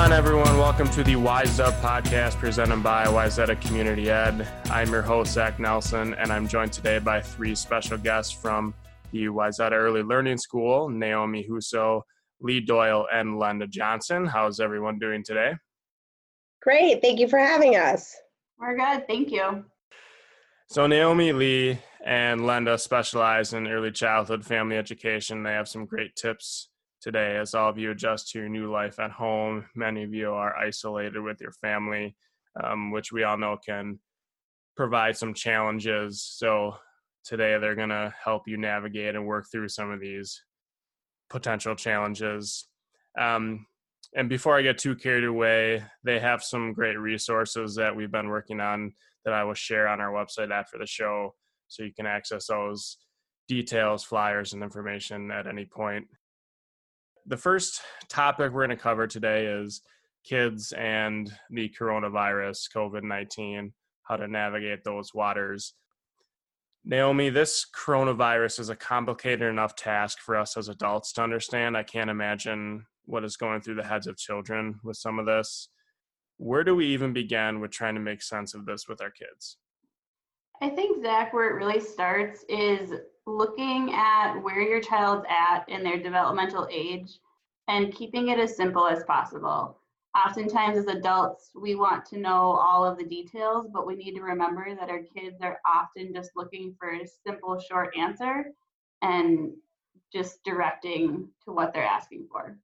on, everyone? Welcome to the Wise Up podcast presented by Wayzata Community Ed. I'm your host, Zach Nelson, and I'm joined today by three special guests from the Wayzata Early Learning School Naomi Huso, Lee Doyle, and Linda Johnson. How's everyone doing today? Great. Thank you for having us. We're good. Thank you. So, Naomi, Lee, and Linda specialize in early childhood family education. They have some great tips today as all of you adjust to your new life at home. Many of you are isolated with your family, um, which we all know can provide some challenges. So, today they're going to help you navigate and work through some of these potential challenges. Um, and before I get too carried away, they have some great resources that we've been working on that I will share on our website after the show. So you can access those details, flyers, and information at any point. The first topic we're going to cover today is kids and the coronavirus, COVID 19, how to navigate those waters. Naomi, this coronavirus is a complicated enough task for us as adults to understand. I can't imagine what is going through the heads of children with some of this. Where do we even begin with trying to make sense of this with our kids? I think, Zach, where it really starts is looking at where your child's at in their developmental age and keeping it as simple as possible. Oftentimes as adults we want to know all of the details but we need to remember that our kids are often just looking for a simple short answer and just directing to what they're asking for.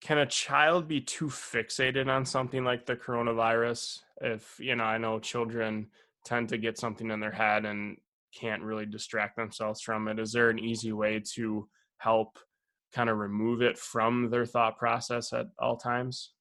Can a child be too fixated on something like the coronavirus? If you know i know children tend to get something in their head and can't really distract themselves from it is there an easy way to help kind of remove it from their thought process at all times?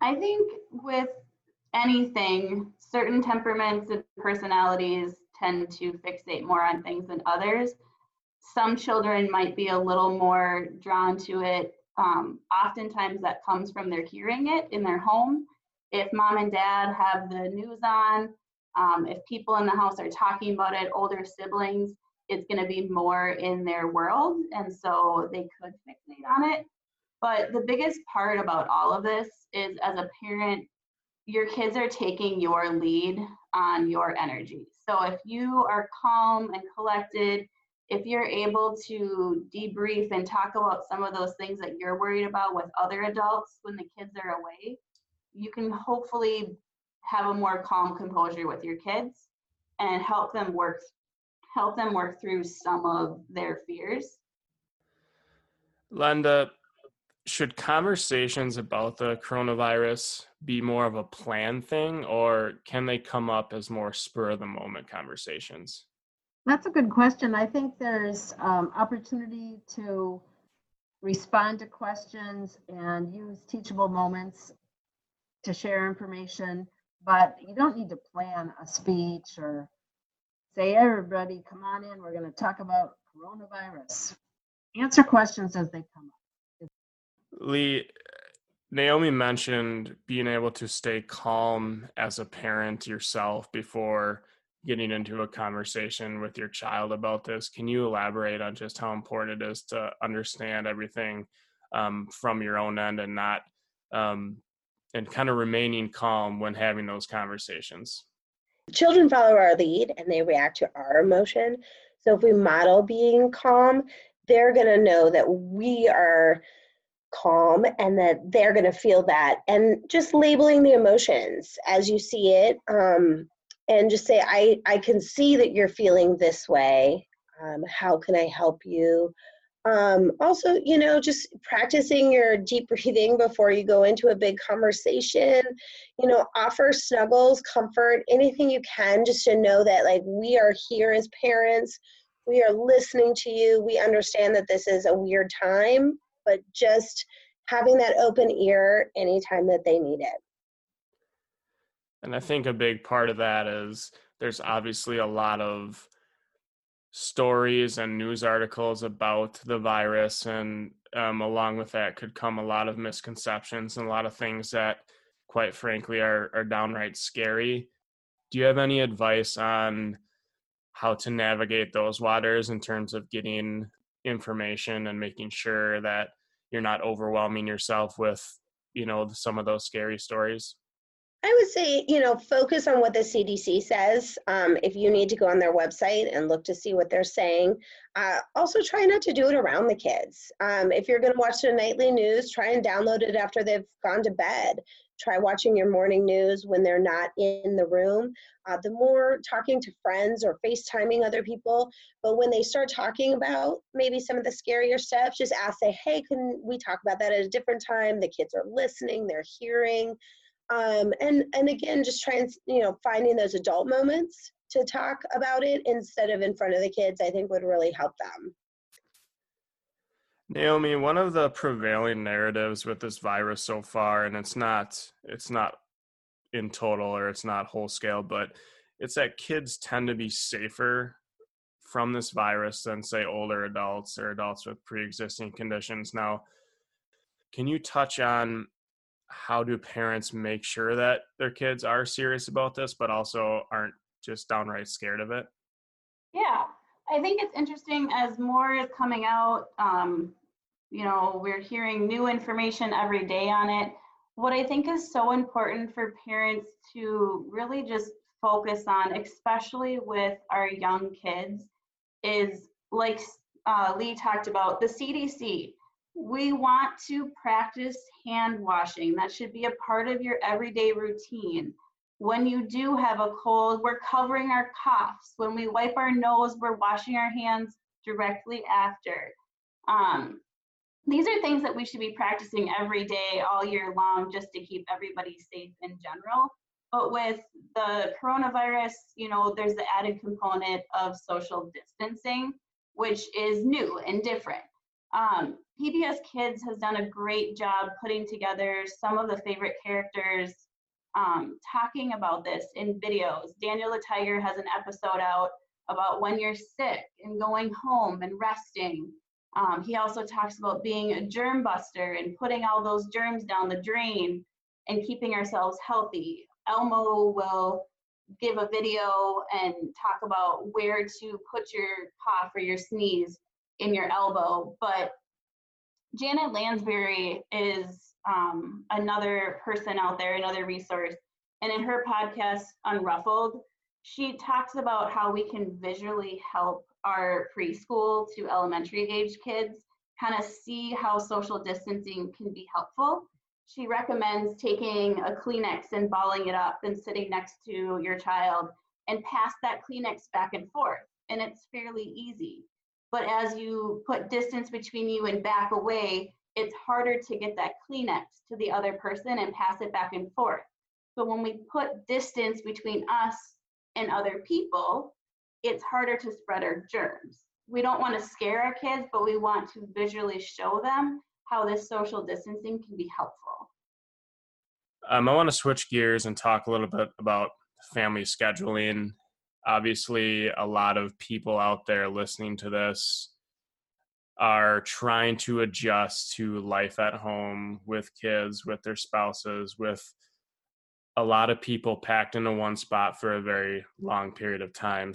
I think with anything, certain temperaments and personalities tend to fixate more on things than others. Some children might be a little more drawn to it. Um, oftentimes, that comes from their hearing it in their home. If mom and dad have the news on, um, if people in the house are talking about it, older siblings, it's going to be more in their world and so they could fixate on it. But the biggest part about all of this is as a parent your kids are taking your lead on your energy. So if you are calm and collected if you're able to debrief and talk about some of those things that you're worried about with other adults when the kids are away you can hopefully have a more calm composure with your kids and help them work help them work through some of their fears. Linda, should conversations about the coronavirus be more of a plan thing or can they come up as more spur of the moment conversations? That's a good question. I think there's um, opportunity to respond to questions and use teachable moments to share information, but you don't need to plan a speech or say, everybody, come on in. We're going to talk about coronavirus. Answer questions as they come up. Lee, Naomi mentioned being able to stay calm as a parent yourself before getting into a conversation with your child about this. Can you elaborate on just how important it is to understand everything um, from your own end and not um, and kind of remaining calm when having those conversations? Children follow our lead and they react to our emotion. So if we model being calm, they're going to know that we are calm and that they're going to feel that. And just labeling the emotions as you see it um, and just say, I, I can see that you're feeling this way. Um, how can I help you? Um, also, you know, just practicing your deep breathing before you go into a big conversation. You know, offer snuggles, comfort, anything you can just to know that, like, we are here as parents. We are listening to you. We understand that this is a weird time, but just having that open ear anytime that they need it. And I think a big part of that is there's obviously a lot of stories and news articles about the virus and um, along with that could come a lot of misconceptions and a lot of things that quite frankly are, are downright scary. Do you have any advice on how to navigate those waters in terms of getting information and making sure that you're not overwhelming yourself with you know some of those scary stories I would say, you know, focus on what the CDC says. Um, if you need to go on their website and look to see what they're saying, uh, also try not to do it around the kids. Um, if you're going to watch the nightly news, try and download it after they've gone to bed. Try watching your morning news when they're not in the room. Uh, the more talking to friends or FaceTiming other people, but when they start talking about maybe some of the scarier stuff, just ask, say, hey, can we talk about that at a different time? The kids are listening, they're hearing um, and and again just trying you know finding those adult moments to talk about it instead of in front of the kids i think would really help them. Naomi one of the prevailing narratives with this virus so far and it's not it's not in total or it's not whole scale but it's that kids tend to be safer from this virus than say older adults or adults with pre-existing conditions. Now can you touch on how do parents make sure that their kids are serious about this but also aren't just downright scared of it? Yeah i think it's interesting as more is coming out um, you know we're hearing new information every day on it. What i think is so important for parents to really just focus on especially with our young kids is like uh, lee talked about the cdc we want to practice hand washing. That should be a part of your everyday routine. When you do have a cold, we're covering our coughs. When we wipe our nose, we're washing our hands directly after. Um, these are things that we should be practicing every day, all year long, just to keep everybody safe in general. But with the coronavirus, you know, there's the added component of social distancing, which is new and different. Um, PBS Kids has done a great job putting together some of the favorite characters um, talking about this in videos. Daniel the Tiger has an episode out about when you're sick and going home and resting. Um, he also talks about being a germ buster and putting all those germs down the drain and keeping ourselves healthy. Elmo will give a video and talk about where to put your cough or your sneeze in your elbow. But Janet Lansbury is um, another person out there, another resource. And in her podcast, Unruffled, she talks about how we can visually help our preschool to elementary age kids kind of see how social distancing can be helpful. She recommends taking a Kleenex and balling it up and sitting next to your child and pass that Kleenex back and forth. And it's fairly easy. But as you put distance between you and back away, it's harder to get that Kleenex to the other person and pass it back and forth. So when we put distance between us and other people, it's harder to spread our germs. We don't want to scare our kids, but we want to visually show them how this social distancing can be helpful. Um, I want to switch gears and talk a little bit about family scheduling obviously a lot of people out there listening to this are trying to adjust to life at home with kids with their spouses with a lot of people packed into one spot for a very long period of time.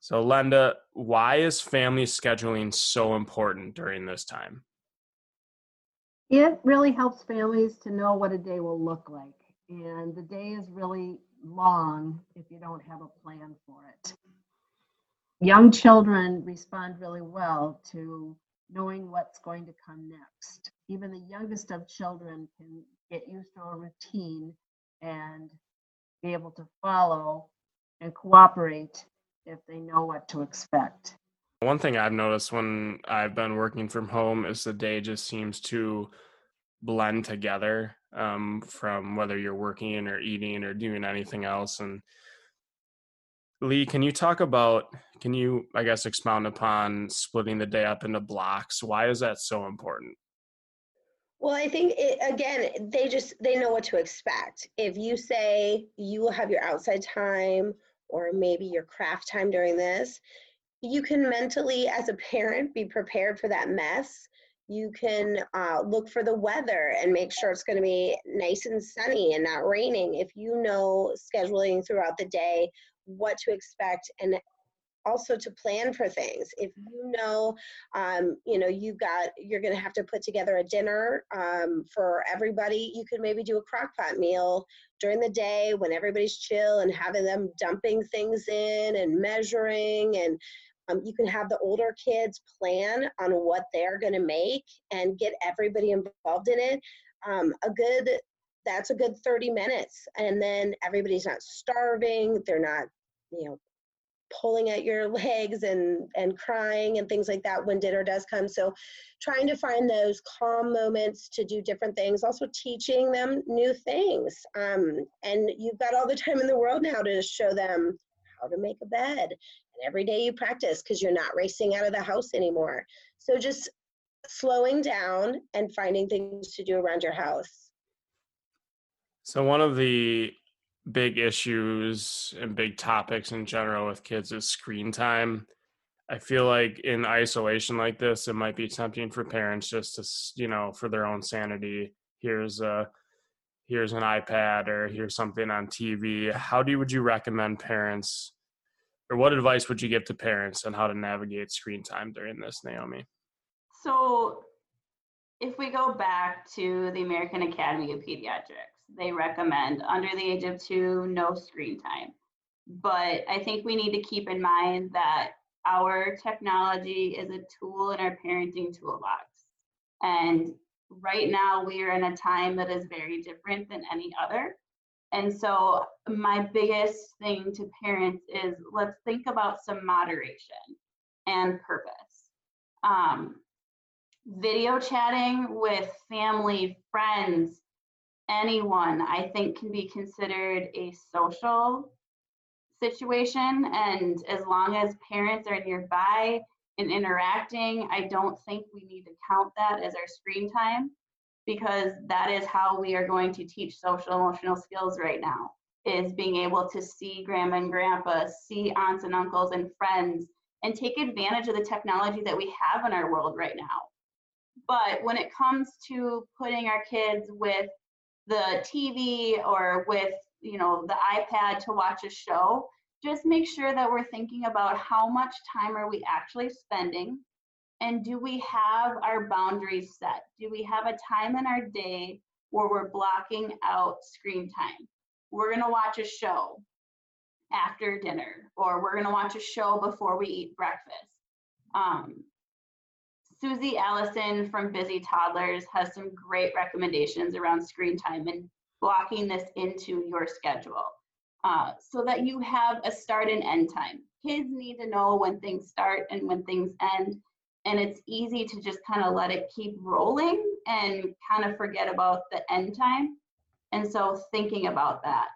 So linda why is family scheduling so important during this time? It really helps families to know what a day will look like and the day is really long if you don't have a plan for it. Young children respond really well to knowing what's going to come next. Even the youngest of children can get used to a routine and be able to follow and cooperate if they know what to expect. One thing I've noticed when I've been working from home is the day just seems to blend together um, from whether you're working or eating or doing anything else. And Lee, can you talk about, can you, I guess, expound upon splitting the day up into blocks? Why is that so important? Well, I think it, again, they just they know what to expect. If you say you will have your outside time or maybe your craft time during this, you can mentally, as a parent, be prepared for that mess you can uh, look for the weather and make sure it's going to be nice and sunny and not raining. If you know scheduling throughout the day, what to expect, and also to plan for things. If you know, um, you know, you've got, you're going to have to put together a dinner um, for everybody, you could maybe do a crock pot meal during the day when everybody's chill and having them dumping things in and measuring and um, you can have the older kids plan on what they're going to make and get everybody involved in it. Um, a good that's a good 30 minutes and then everybody's not starving they're not you know pulling at your legs and and crying and things like that when dinner does come so trying to find those calm moments to do different things also teaching them new things um, and you've got all the time in the world now to show them how to make a bed every day you practice because you're not racing out of the house anymore so just slowing down and finding things to do around your house so one of the big issues and big topics in general with kids is screen time. I feel like in isolation like this, it might be tempting for parents just to, you know, for their own sanity. Here's a here's an iPad or here's something on TV. How do you, would you recommend parents, or what advice would you give to parents on how to navigate screen time during this, Naomi? So, if we go back to the American Academy of Pediatrics, they recommend under the age of two, no screen time. But I think we need to keep in mind that our technology is a tool in our parenting toolbox. And right now, we are in a time that is very different than any other. And so, my biggest thing to parents is let's think about some moderation and purpose. Um, video chatting with family, friends, anyone, I think, can be considered a social situation. And as long as parents are nearby and interacting, I don't think we need to count that as our screen time because that is how we are going to teach social emotional skills right now is being able to see grandma and grandpa, see aunts and uncles and friends, and take advantage of the technology that we have in our world right now. But when it comes to putting our kids with the TV or with you know the iPad to watch a show, just make sure that we're thinking about how much time are we actually spending and do we have our boundaries set? Do we have a time in our day where we're blocking out screen time? We're going to watch a show after dinner or we're going to watch a show before we eat breakfast. Um, Susie Allison from Busy Toddlers has some great recommendations around screen time and blocking this into your schedule uh, so that you have a start and end time. Kids need to know when things start and when things end. And it's easy to just kind of let it keep rolling and kind of forget about the end time. And so thinking about that.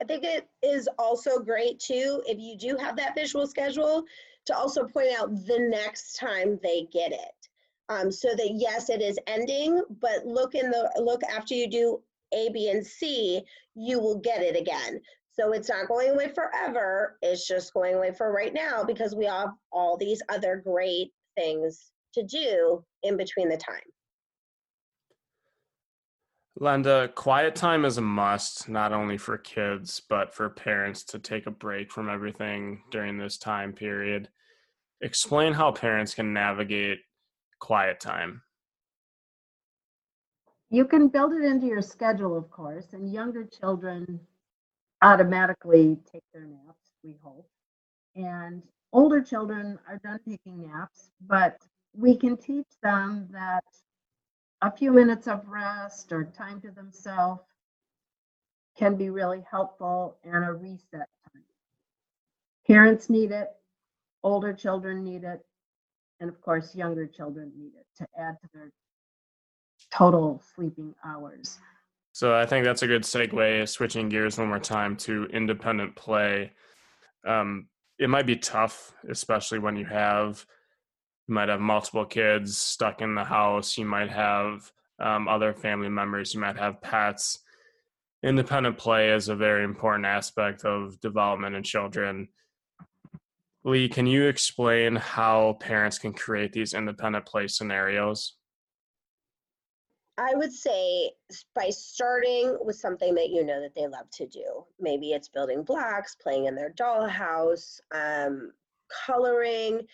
I think it is also great too if you do have that visual schedule to also point out the next time they get it. Um, so that yes, it is ending, but look in the look after you do A, B, and C, you will get it again. So it's not going away forever. It's just going away for right now because we have all these other great things to do in between the time. Linda, quiet time is a must, not only for kids, but for parents to take a break from everything during this time period. Explain how parents can navigate quiet time. You can build it into your schedule, of course, and younger children automatically take their naps, we hope. And older children are done taking naps, but we can teach them that a few minutes of rest or time to themselves can be really helpful and a reset time. Parents need it, older children need it, and of course, younger children need it to add to their total sleeping hours. So I think that's a good segue, switching gears one more time to independent play. Um, it might be tough, especially when you have you might have multiple kids stuck in the house. You might have um, other family members. You might have pets. Independent play is a very important aspect of development in children. Lee, can you explain how parents can create these independent play scenarios? I would say by starting with something that you know that they love to do. Maybe it's building blocks, playing in their dollhouse, um, coloring,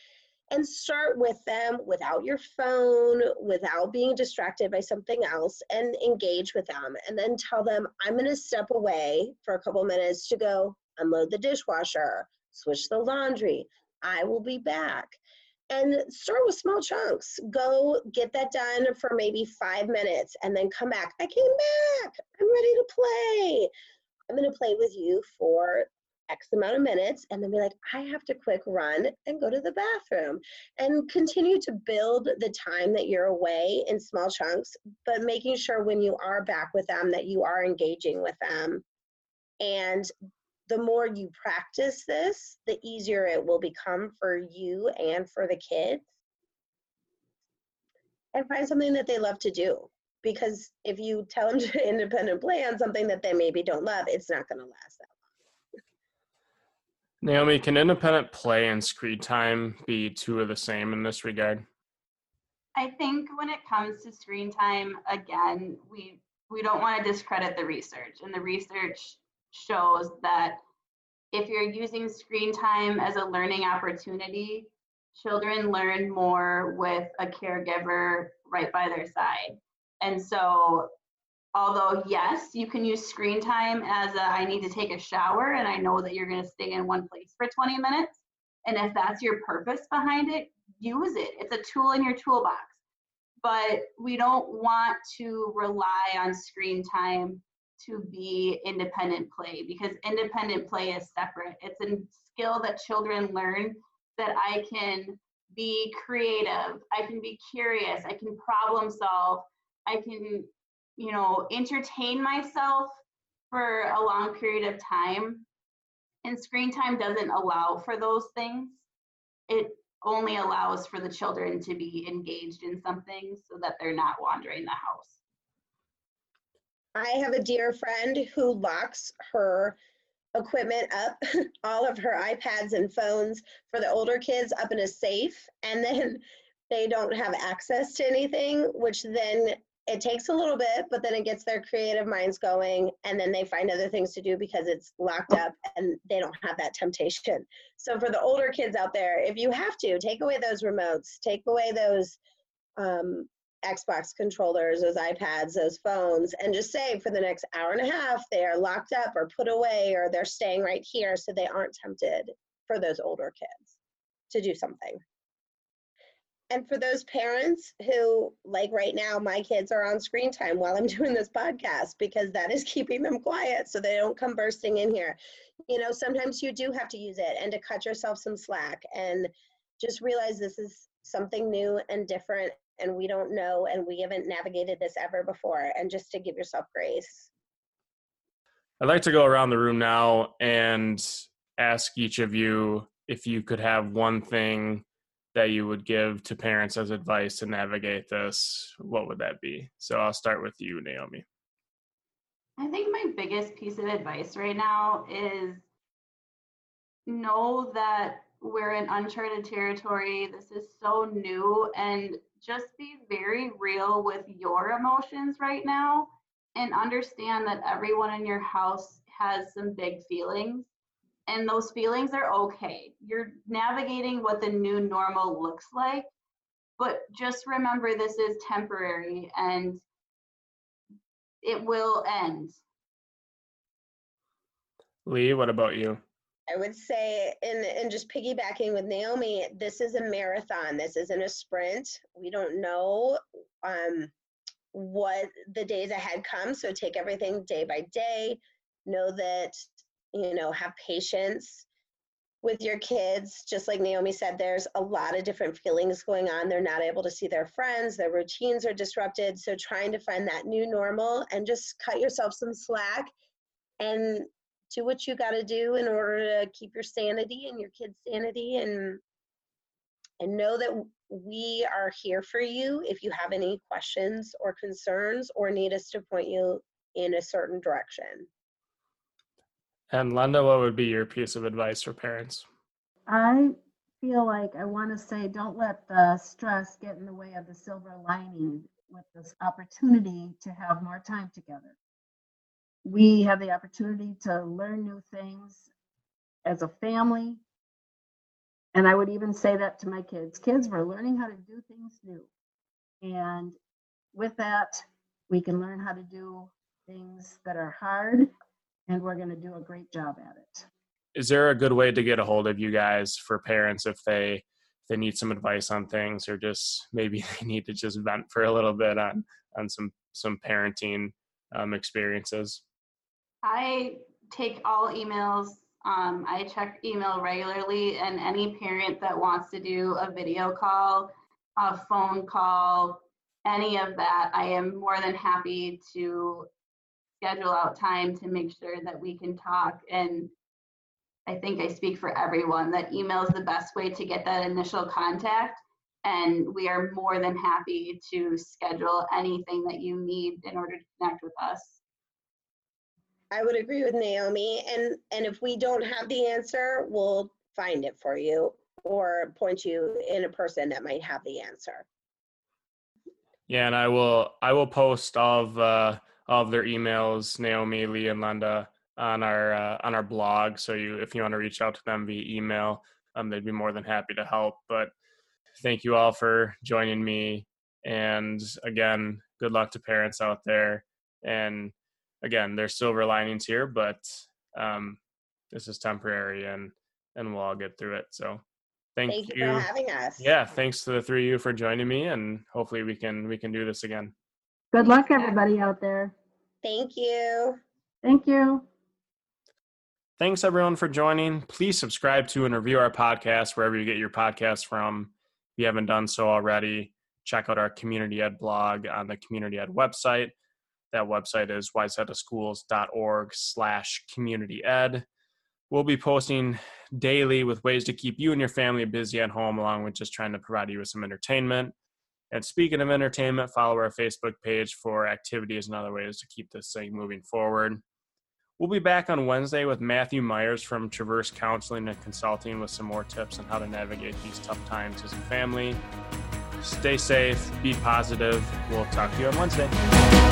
and start with them without your phone, without being distracted by something else, and engage with them. And then tell them, I'm going to step away for a couple minutes to go unload the dishwasher, switch the laundry. I will be back and start with small chunks. Go get that done for maybe five minutes and then come back. I came back. I'm ready to play. I'm going to play with you for X amount of minutes and then be like, I have to quick run and go to the bathroom and continue to build the time that you're away in small chunks, but making sure when you are back with them that you are engaging with them. And the more you practice this, the easier it will become for you and for the kids. And find something that they love to do. Because if you tell them to independent play on something that they maybe don't love, it's not going to last that long. Naomi, can independent play and screen time be two of the same in this regard? I think when it comes to screen time, again, we we don't want to discredit the research, and the research shows that if you're using screen time as a learning opportunity, children learn more with a caregiver right by their side. And so, although yes, you can use screen time as a I need to take a shower, and I know that you're going to stay in one place for 20 minutes, and if that's your purpose behind it, use it. It's a tool in your toolbox. But we don't want to rely on screen time to be independent play because independent play is separate. It's a skill that children learn that I can be creative, I can be curious, I can problem solve, I can, you know, entertain myself for a long period of time. And screen time doesn't allow for those things. It only allows for the children to be engaged in something so that they're not wandering the house. I have a dear friend who locks her equipment up, all of her iPads and phones for the older kids up in a safe, and then they don't have access to anything, which then it takes a little bit, but then it gets their creative minds going, and then they find other things to do because it's locked up and they don't have that temptation. So, for the older kids out there, if you have to, take away those remotes, take away those um, Xbox controllers, those iPads, those phones, and just say for the next hour and a half they are locked up or put away or they're staying right here so they aren't tempted for those older kids to do something. And for those parents who, like right now, my kids are on screen time while I'm doing this podcast because that is keeping them quiet so they don't come bursting in here. You know, sometimes you do have to use it and to cut yourself some slack and just realize this is something new and different and we don't know and we haven't navigated this ever before and just to give yourself grace I'd like to go around the room now and ask each of you if you could have one thing that you would give to parents as advice to navigate this, what would that be? So I'll start with you, Naomi. I think my biggest piece of advice right now is know that we're in uncharted territory. This is so new, and just be very real with your emotions right now and understand that everyone in your house has some big feelings and those feelings are okay. You're navigating what the new normal looks like, but just remember this is temporary and it will end. Lee, what about you? I would say and, and just piggybacking with naomi this is a marathon this isn't a sprint. We don't know um, what the days ahead come so take everything day by day. Know that you know have patience with your kids. Just like naomi said there's a lot of different feelings going on. They're not able to see their friends their routines are disrupted. So trying to find that new normal and just cut yourself some slack and do what you got to do in order to keep your sanity and your kids sanity and and know that we are here for you if you have any questions or concerns or need us to point you in a certain direction And Linda, what would be your piece of advice for parents? I feel like I want to say don't let the stress get in the way of the silver lining. with this opportunity to have more time together. We have the opportunity to learn new things as a family. And I would even say that to my kids. Kids, we're learning how to do things new. And with that, we can learn how to do things that are hard, and we're going to do a great job at it. Is there a good way to get a hold of you guys for parents if they if they need some advice on things or just maybe they need to just vent for a little bit on on some some parenting um, experiences? I take all emails. Um, I check email regularly, and any parent that wants to do a video call, a phone call, any of that, I am more than happy to schedule out time to make sure that we can talk. And I think I speak for everyone that email is the best way to get that initial contact. And we are more than happy to schedule anything that you need in order to connect with us. I would agree with Naomi. And, and if we don't have the answer, we'll find it for you or point you in a person that might have the answer. Yeah, and I will I will post all of uh, of their emails, Naomi, Lee, and Linda, on our uh, on our blog. So you if you want to reach out to them via email, um, they'd be more than happy to help. But thank you all for joining me. And again, good luck to parents out there. And again, there's silver linings here, but um, this is temporary, and and we'll all get through it. So thank, Thank you for having us. Yeah, thanks to the three of you for joining me, and hopefully we can we can do this again. Good luck, everybody out there. Thank you. Thank you. Thanks everyone for joining. Please subscribe to and review our podcast wherever you get your podcasts from. If you haven't done so already, check out our community ed blog on the community ed website. That website is wayzataschools.org slash community ed. We'll be posting daily with ways to keep you and your family busy at home, along with just trying to provide you with some entertainment. And speaking of entertainment, follow our Facebook page for activities and other ways to keep this thing moving forward. We'll be back on Wednesday with Matthew Myers from Traverse Counseling and Consulting with some more tips on how to navigate these tough times as a family. Stay safe, be positive. We'll talk to you on Wednesday.